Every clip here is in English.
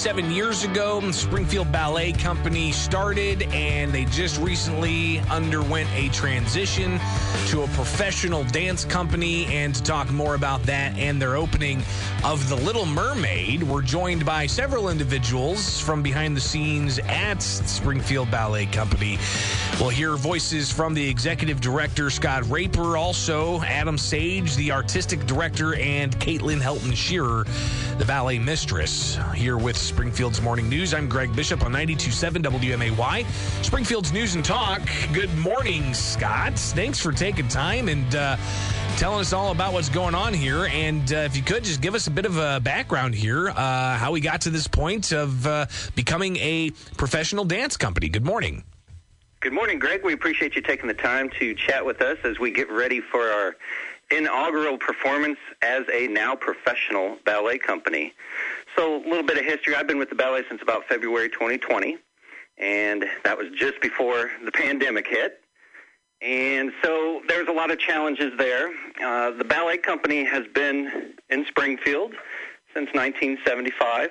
27 years ago, Springfield Ballet Company started, and they just recently underwent a transition to a professional dance company. And to talk more about that and their opening of The Little Mermaid, we're joined by several individuals from behind the scenes at Springfield Ballet Company. We'll hear voices from the executive director, Scott Raper, also Adam Sage, the artistic director, and Caitlin Helton Shearer, the ballet mistress. Here with Springfield's Morning News, I'm Greg Bishop on 92.7 WMAY. Springfield's News and Talk. Good morning, Scott. Thanks for taking time and uh, telling us all about what's going on here. And uh, if you could, just give us a bit of a background here, uh, how we got to this point of uh, becoming a professional dance company. Good morning. Good morning, Greg. We appreciate you taking the time to chat with us as we get ready for our inaugural performance as a now professional ballet company. So, a little bit of history. I've been with the ballet since about February 2020, and that was just before the pandemic hit. And so there's a lot of challenges there. Uh, the ballet company has been in Springfield since 1975.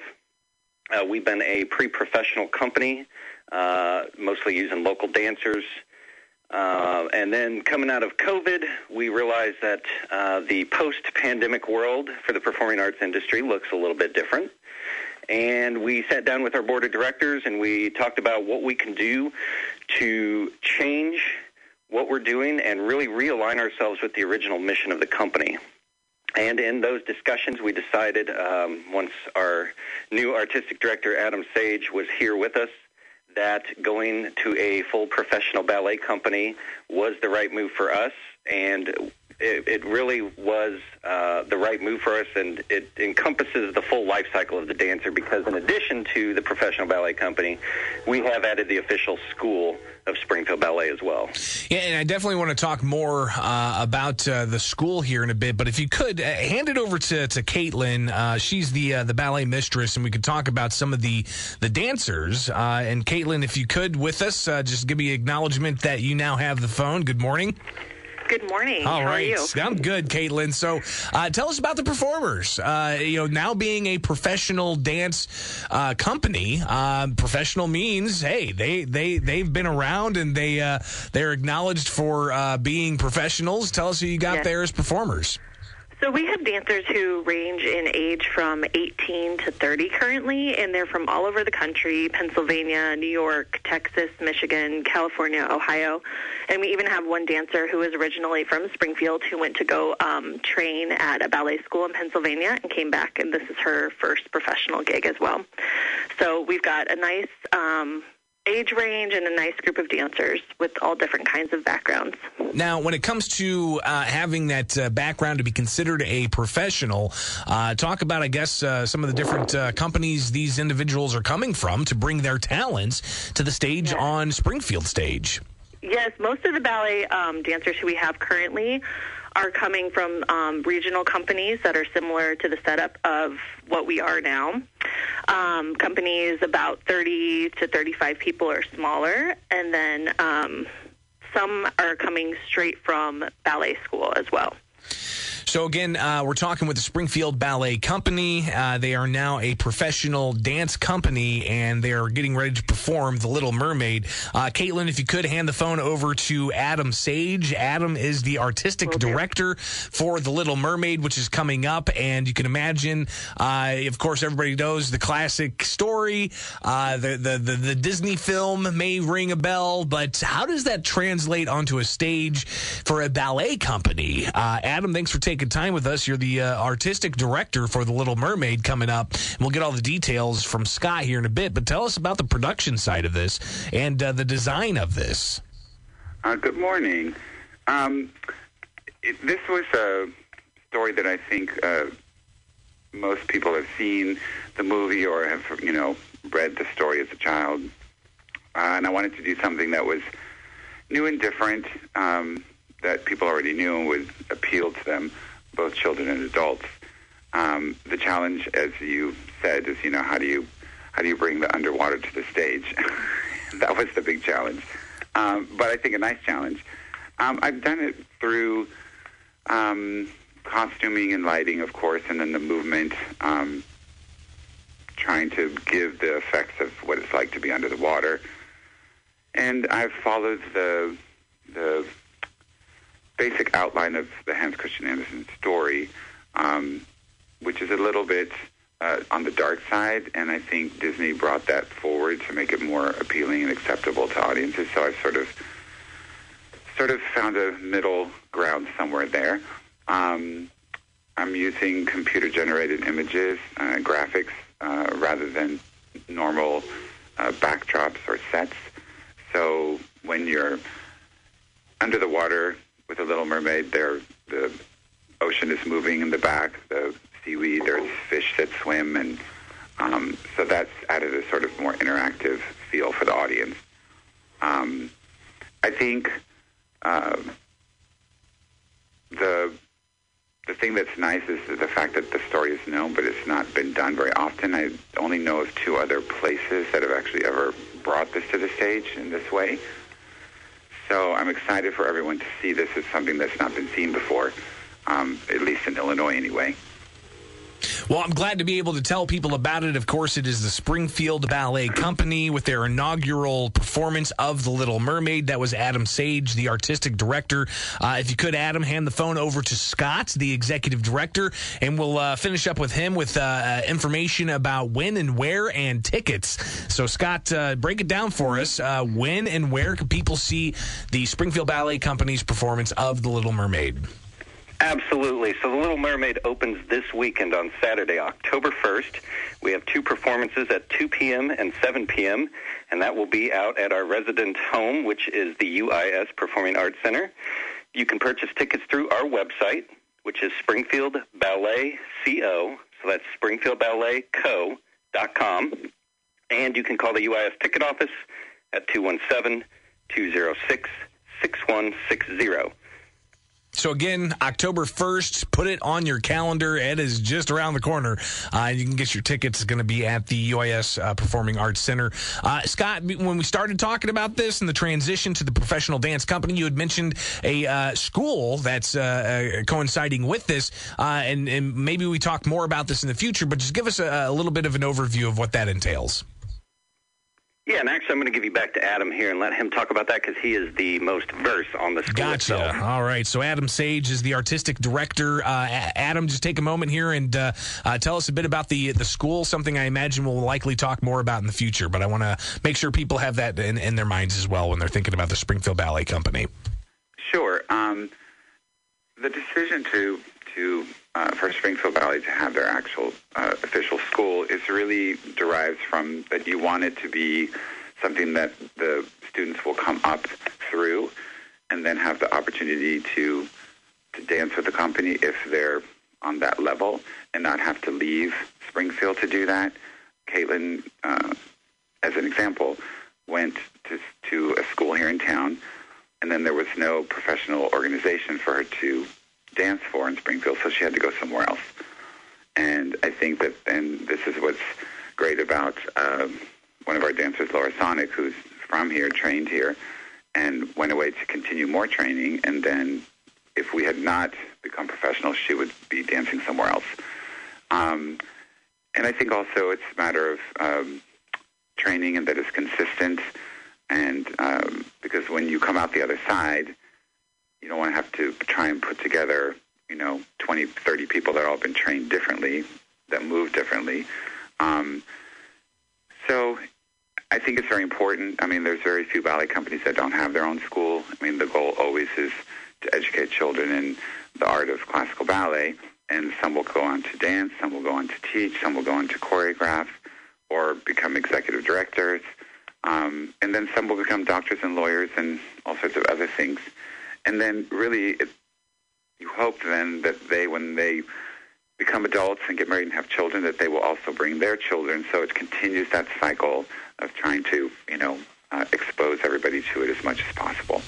Uh, we've been a pre-professional company uh, mostly using local dancers. Uh, and then coming out of COVID, we realized that uh, the post-pandemic world for the performing arts industry looks a little bit different. And we sat down with our board of directors and we talked about what we can do to change what we're doing and really realign ourselves with the original mission of the company. And in those discussions, we decided um, once our new artistic director, Adam Sage, was here with us, that going to a full professional ballet company was the right move for us, and it, it really was uh, the right move for us, and it encompasses the full life cycle of the dancer because, in addition to the professional ballet company, we have added the official school of Springfield Ballet as well. Yeah, and I definitely want to talk more uh, about uh, the school here in a bit. But if you could uh, hand it over to to Caitlin, uh, she's the uh, the ballet mistress, and we could talk about some of the the dancers. Uh, and Caitlin, if you could with us, just give me acknowledgement that you now have the phone. Good morning. Good morning. All right, I'm good, Caitlin. So, uh, tell us about the performers. Uh, you know, now being a professional dance uh, company, uh, professional means hey, they they they've been around and they uh, they're acknowledged for uh, being professionals. Tell us who you got yes. there as performers. So we have dancers who range in age from 18 to 30 currently, and they're from all over the country Pennsylvania, New York, Texas, Michigan, California, Ohio. And we even have one dancer who is originally from Springfield who went to go um, train at a ballet school in Pennsylvania and came back, and this is her first professional gig as well. So we've got a nice um, age range and a nice group of dancers with all different kinds of backgrounds. Now, when it comes to uh, having that uh, background to be considered a professional, uh, talk about, I guess, uh, some of the different uh, companies these individuals are coming from to bring their talents to the stage yes. on Springfield stage. Yes, most of the ballet um, dancers who we have currently are coming from um, regional companies that are similar to the setup of what we are now. Um, companies about 30 to 35 people or smaller, and then um, some are coming straight from ballet school as well. So again, uh, we're talking with the Springfield Ballet Company. Uh, they are now a professional dance company, and they are getting ready to perform The Little Mermaid. Uh, Caitlin, if you could hand the phone over to Adam Sage. Adam is the artistic director for The Little Mermaid, which is coming up, and you can imagine. Uh, of course, everybody knows the classic story. Uh, the, the the the Disney film may ring a bell, but how does that translate onto a stage for a ballet company? Uh, Adam, thanks for taking taking time with us. You're the uh, artistic director for The Little Mermaid coming up. And we'll get all the details from Scott here in a bit. But tell us about the production side of this and uh, the design of this. Uh, good morning. Um, it, this was a story that I think uh, most people have seen the movie or have, you know, read the story as a child. Uh, and I wanted to do something that was new and different. Um, that people already knew and would appeal to them both children and adults. Um, the challenge, as you said, is you know how do you how do you bring the underwater to the stage? that was the big challenge, um, but I think a nice challenge. Um, I've done it through um, costuming and lighting, of course, and then the movement, um, trying to give the effects of what it's like to be under the water. And I've followed the the basic outline of the Hans Christian Andersen story, um, which is a little bit uh, on the dark side, and I think Disney brought that forward to make it more appealing and acceptable to audiences. So I've sort of sort of found a middle ground somewhere there. Um, I'm using computer-generated images, uh, graphics, uh, rather than normal uh, backdrops or sets. So when you're under the water with a Little Mermaid, there the ocean is moving in the back. The seaweed, there's fish that swim, and um, so that's added a sort of more interactive feel for the audience. Um, I think uh, the the thing that's nice is the fact that the story is known, but it's not been done very often. I only know of two other places that have actually ever brought this to the stage in this way. So I'm excited for everyone to see this as something that's not been seen before, um, at least in Illinois anyway. Well, I'm glad to be able to tell people about it. Of course, it is the Springfield Ballet Company with their inaugural performance of The Little Mermaid. That was Adam Sage, the artistic director. Uh, if you could, Adam, hand the phone over to Scott, the executive director, and we'll uh, finish up with him with uh, information about when and where and tickets. So, Scott, uh, break it down for us. Uh, when and where can people see the Springfield Ballet Company's performance of The Little Mermaid? Absolutely. So The Little Mermaid opens this weekend on Saturday, October 1st. We have two performances at 2 p.m. and 7 p.m., and that will be out at our resident home, which is the UIS Performing Arts Center. You can purchase tickets through our website, which is Springfield Ballet Co. So that's SpringfieldBalletCo.com. And you can call the UIS ticket office at 217 206 6160. So again, October 1st, put it on your calendar. It is just around the corner. Uh, you can get your tickets. It's going to be at the UIS uh, Performing Arts Center. Uh, Scott, when we started talking about this and the transition to the professional dance company, you had mentioned a uh, school that's uh, uh, coinciding with this, and, and, maybe we talk more about this in the future. But just give us a, a little bit of an overview of what that entails. Yeah, and actually, I'm going to give you back to Adam here and let him talk about that because he is the most versed on the school gotcha. Itself. All right. So Adam Sage is the artistic director. Uh, Adam, just take a moment here and uh, uh, tell us a bit about the the school. Something I imagine we'll likely talk more about in the future, but I want to make sure people have that in, in, their minds as well when they're thinking about the Springfield Ballet Company. Sure. Um, the decision to to uh, for Springfield Ballet to have their actual uh, official school is really derives from that you want it to be something that the students will come up through and then have the opportunity to to dance with the company if they're on that level and not have to leave Springfield to do that. Caitlin, uh, as an example, went to, to a school here in town, and then there was no professional organization for her to dance for in Springfield, so she had to go somewhere else. And I think that, and this is what's great about uh, one of our dancers, Laura Sonic, who's from here, trained here, and went away to continue more training. And then, if we had not become professionals, she would be dancing somewhere else. Um, and I think also it's a matter of um, training and that it's consistent. And um, because when you come out the other side, you don't want to have to try and put together, you know, 20, 30 people that all been trained differently, that move differently. Um, so I think it's very important. I mean, there's very few ballet companies that don't have their own school. I mean, the goal always is to educate children in the art of classical ballet, and some will go on to dance, some will go on to teach, some will go on to choreograph or become executive directors, um, and then some will become doctors and lawyers and all sorts of other things. And then really, it, you hope then that they, when they become adults and get married and have children, that they will also bring their children. So it continues that cycle of trying to, you know, uh, expose everybody to it as much as possible.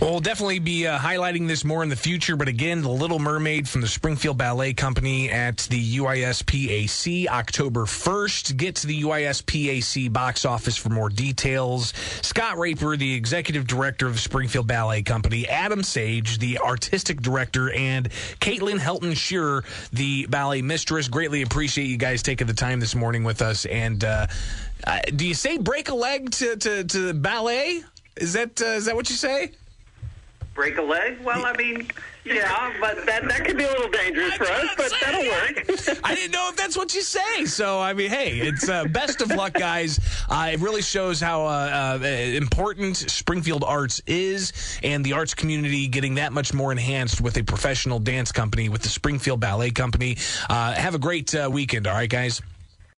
Well, we'll definitely be uh, highlighting this more in the future. But again, The Little Mermaid from the Springfield Ballet Company at the UISPAC October 1st. Get to the UISPAC box office for more details. Scott Raper, the executive director of Springfield Ballet Company, Adam Sage, the artistic director, and Caitlin Helton Shearer, the ballet mistress. Greatly appreciate you guys taking the time this morning with us. And uh, uh, do you say break a leg to, to, to ballet? Is that uh, is that what you say? Break a leg? Well, I mean, yeah, but that that could be a little dangerous for us, but that'll work. I didn't know if that's what you say. So I mean, hey, it's uh, best of luck, guys. Uh, it really shows how uh, uh, important Springfield Arts is, and the arts community getting that much more enhanced with a professional dance company with the Springfield Ballet Company. Uh, have a great uh, weekend, all right, guys.